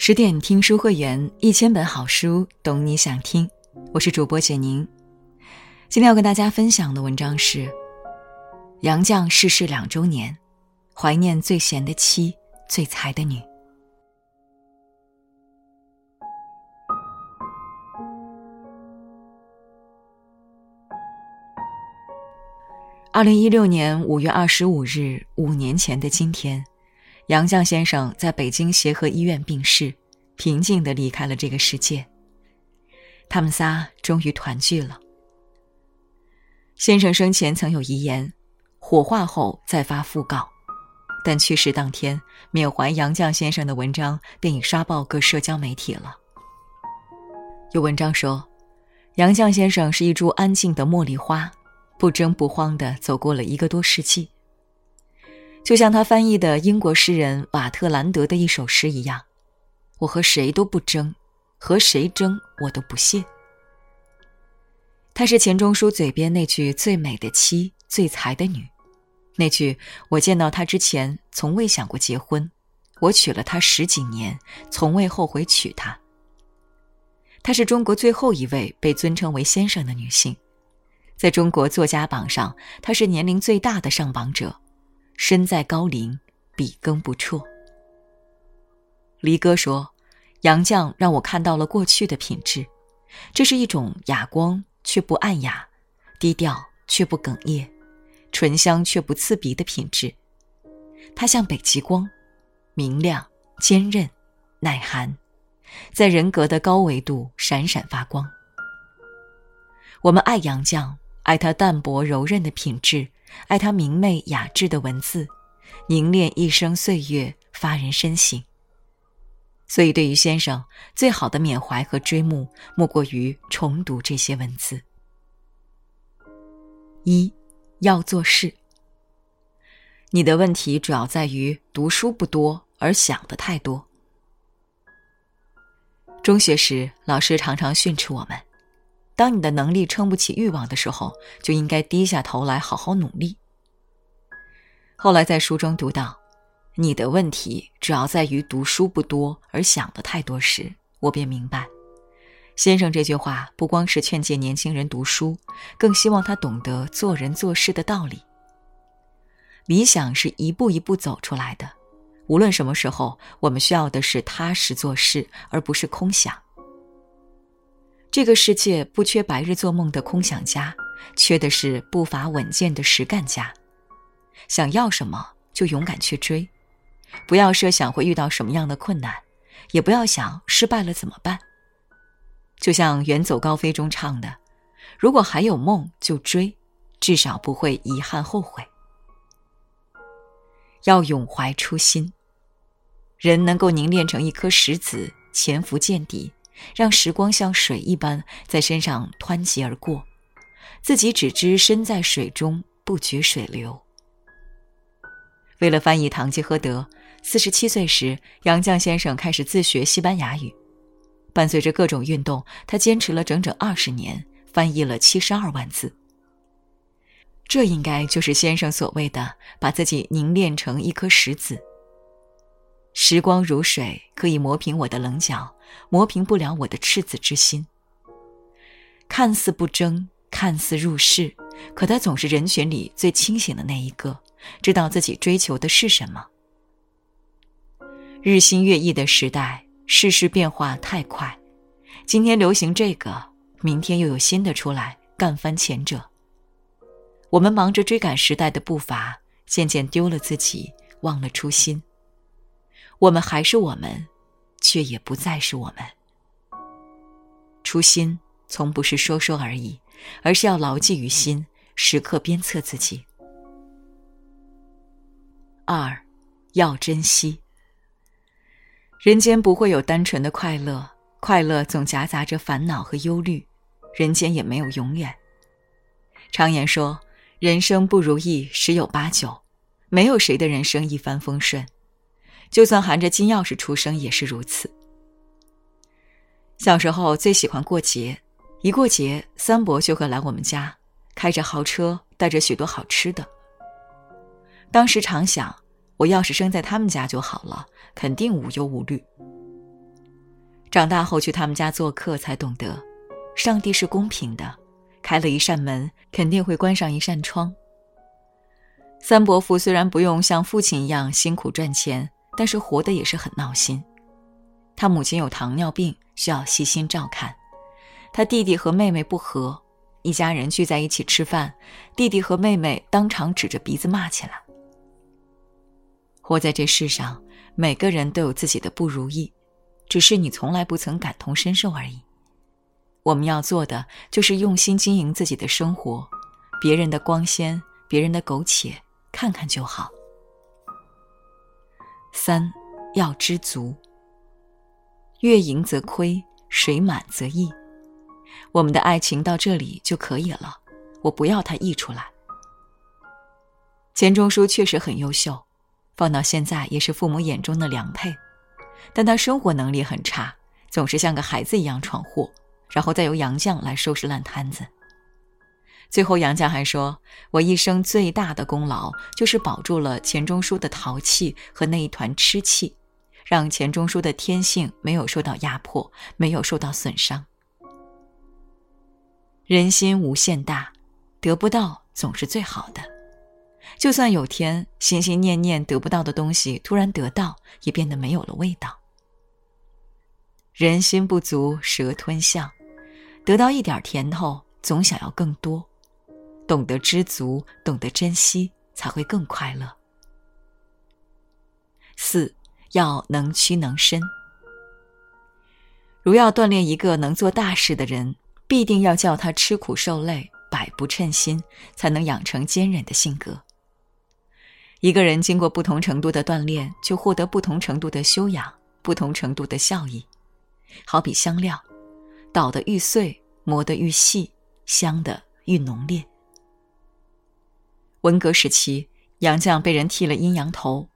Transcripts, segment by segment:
十点听书会员，一千本好书，懂你想听。我是主播简宁。今天要跟大家分享的文章是：杨绛逝世两周年，怀念最贤的妻，最才的女。二零一六年五月二十五日，五年前的今天。杨绛先生在北京协和医院病逝，平静的离开了这个世界。他们仨终于团聚了。先生生前曾有遗言，火化后再发讣告，但去世当天，缅怀杨绛先生的文章便已刷爆各社交媒体了。有文章说，杨绛先生是一株安静的茉莉花，不争不慌的走过了一个多世纪。就像他翻译的英国诗人瓦特兰德的一首诗一样，我和谁都不争，和谁争我都不屑。他是钱钟书嘴边那句最美的妻、最才的女，那句我见到他之前从未想过结婚，我娶了她十几年，从未后悔娶她。她是中国最后一位被尊称为先生的女性，在中国作家榜上，她是年龄最大的上榜者。身在高龄，笔耕不辍。离歌说：“杨绛让我看到了过去的品质，这是一种哑光却不暗哑，低调却不哽咽，醇香却不刺鼻的品质。它像北极光，明亮、坚韧、耐寒，在人格的高维度闪闪发光。我们爱杨绛，爱他淡泊柔韧的品质。”爱他明媚雅致的文字，凝练一生岁月，发人深省。所以，对于先生，最好的缅怀和追慕，莫过于重读这些文字。一，要做事。你的问题主要在于读书不多，而想的太多。中学时，老师常常训斥我们。当你的能力撑不起欲望的时候，就应该低下头来好好努力。后来在书中读到，你的问题主要在于读书不多而想的太多时，我便明白，先生这句话不光是劝诫年轻人读书，更希望他懂得做人做事的道理。理想是一步一步走出来的，无论什么时候，我们需要的是踏实做事，而不是空想。这个世界不缺白日做梦的空想家，缺的是步伐稳健的实干家。想要什么就勇敢去追，不要设想会遇到什么样的困难，也不要想失败了怎么办。就像《远走高飞》中唱的：“如果还有梦就追，至少不会遗憾后悔。”要永怀初心，人能够凝练成一颗石子，潜伏见底。让时光像水一般在身上湍急而过，自己只知身在水中，不觉水流。为了翻译《堂吉诃德》，四十七岁时，杨绛先生开始自学西班牙语。伴随着各种运动，他坚持了整整二十年，翻译了七十二万字。这应该就是先生所谓的把自己凝练成一颗石子。时光如水，可以磨平我的棱角，磨平不了我的赤子之心。看似不争，看似入世，可他总是人群里最清醒的那一个，知道自己追求的是什么。日新月异的时代，世事变化太快，今天流行这个，明天又有新的出来，干翻前者。我们忙着追赶时代的步伐，渐渐丢了自己，忘了初心。我们还是我们，却也不再是我们。初心从不是说说而已，而是要牢记于心，时刻鞭策自己。二，要珍惜。人间不会有单纯的快乐，快乐总夹杂着烦恼和忧虑，人间也没有永远。常言说，人生不如意十有八九，没有谁的人生一帆风顺。就算含着金钥匙出生也是如此。小时候最喜欢过节，一过节三伯就会来我们家，开着豪车，带着许多好吃的。当时常想，我要是生在他们家就好了，肯定无忧无虑。长大后去他们家做客，才懂得，上帝是公平的，开了一扇门，肯定会关上一扇窗。三伯父虽然不用像父亲一样辛苦赚钱，但是活的也是很闹心。他母亲有糖尿病，需要细心照看；他弟弟和妹妹不和，一家人聚在一起吃饭，弟弟和妹妹当场指着鼻子骂起来。活在这世上，每个人都有自己的不如意，只是你从来不曾感同身受而已。我们要做的就是用心经营自己的生活，别人的光鲜，别人的苟且。看看就好。三，要知足。月盈则亏，水满则溢。我们的爱情到这里就可以了，我不要它溢出来。钱钟书确实很优秀，放到现在也是父母眼中的良配，但他生活能力很差，总是像个孩子一样闯祸，然后再由杨绛来收拾烂摊子。最后，杨绛还说：“我一生最大的功劳，就是保住了钱钟书的淘气和那一团痴气，让钱钟书的天性没有受到压迫，没有受到损伤。人心无限大，得不到总是最好的。就算有天心心念念得不到的东西突然得到，也变得没有了味道。人心不足蛇吞象，得到一点甜头，总想要更多。”懂得知足，懂得珍惜，才会更快乐。四要能屈能伸。如要锻炼一个能做大事的人，必定要叫他吃苦受累，百不称心，才能养成坚韧的性格。一个人经过不同程度的锻炼，就获得不同程度的修养，不同程度的效益。好比香料，捣得愈碎，磨得愈细，香的愈浓烈。文革时期，杨绛被人剃了阴阳头，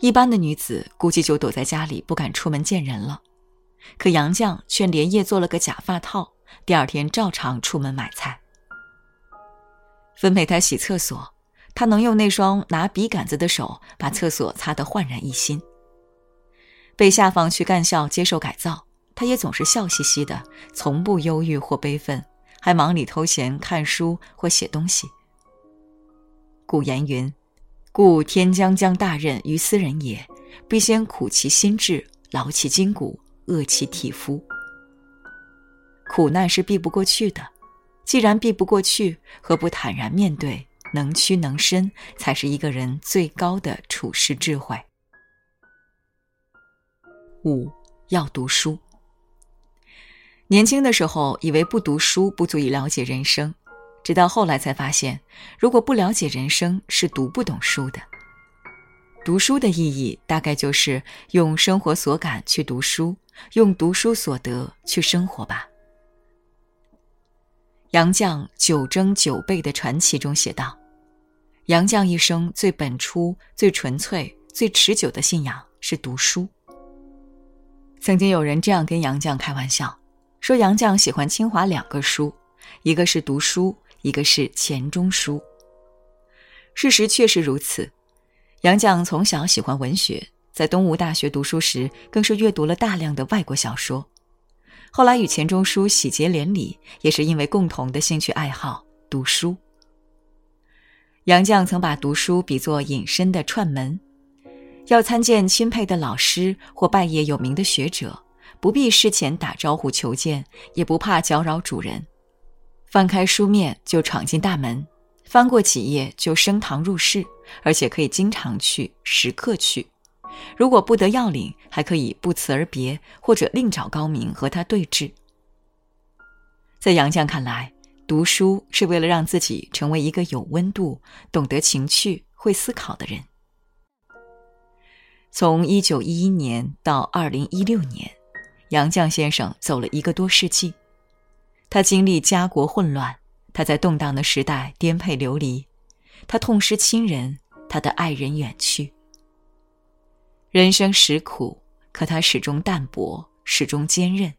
一般的女子估计就躲在家里不敢出门见人了。可杨绛却连夜做了个假发套，第二天照常出门买菜。分配他洗厕所，他能用那双拿笔杆子的手把厕所擦得焕然一新。被下放去干校接受改造，他也总是笑嘻嘻的，从不忧郁或悲愤，还忙里偷闲看书或写东西。古言云：“故天将降大任于斯人也，必先苦其心志，劳其筋骨，饿其体肤。苦难是避不过去的，既然避不过去，何不坦然面对？能屈能伸，才是一个人最高的处世智慧。”五要读书。年轻的时候，以为不读书不足以了解人生。直到后来才发现，如果不了解人生，是读不懂书的。读书的意义，大概就是用生活所感去读书，用读书所得去生活吧。杨绛九蒸九焙的传奇中写道：“杨绛一生最本初、最纯粹、最持久的信仰是读书。”曾经有人这样跟杨绛开玩笑，说杨绛喜欢清华两个书，一个是读书。一个是钱钟书。事实确实如此，杨绛从小喜欢文学，在东吴大学读书时，更是阅读了大量的外国小说。后来与钱钟书喜结连理，也是因为共同的兴趣爱好——读书。杨绛曾把读书比作隐身的串门，要参见钦佩的老师或拜谒有名的学者，不必事前打招呼求见，也不怕搅扰主人。翻开书面就闯进大门，翻过几页就升堂入室，而且可以经常去，时刻去。如果不得要领，还可以不辞而别，或者另找高明和他对峙。在杨绛看来，读书是为了让自己成为一个有温度、懂得情趣、会思考的人。从一九一一年到二零一六年，杨绛先生走了一个多世纪。他经历家国混乱，他在动荡的时代颠沛流离，他痛失亲人，他的爱人远去。人生实苦，可他始终淡泊，始终坚韧，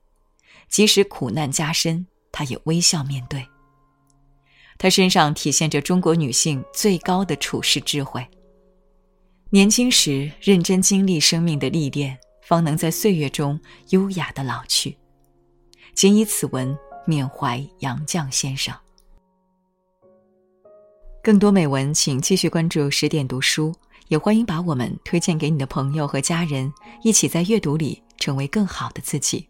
即使苦难加深，他也微笑面对。他身上体现着中国女性最高的处世智慧。年轻时认真经历生命的历练，方能在岁月中优雅的老去。仅以此文缅怀杨绛先生。更多美文，请继续关注十点读书，也欢迎把我们推荐给你的朋友和家人，一起在阅读里成为更好的自己。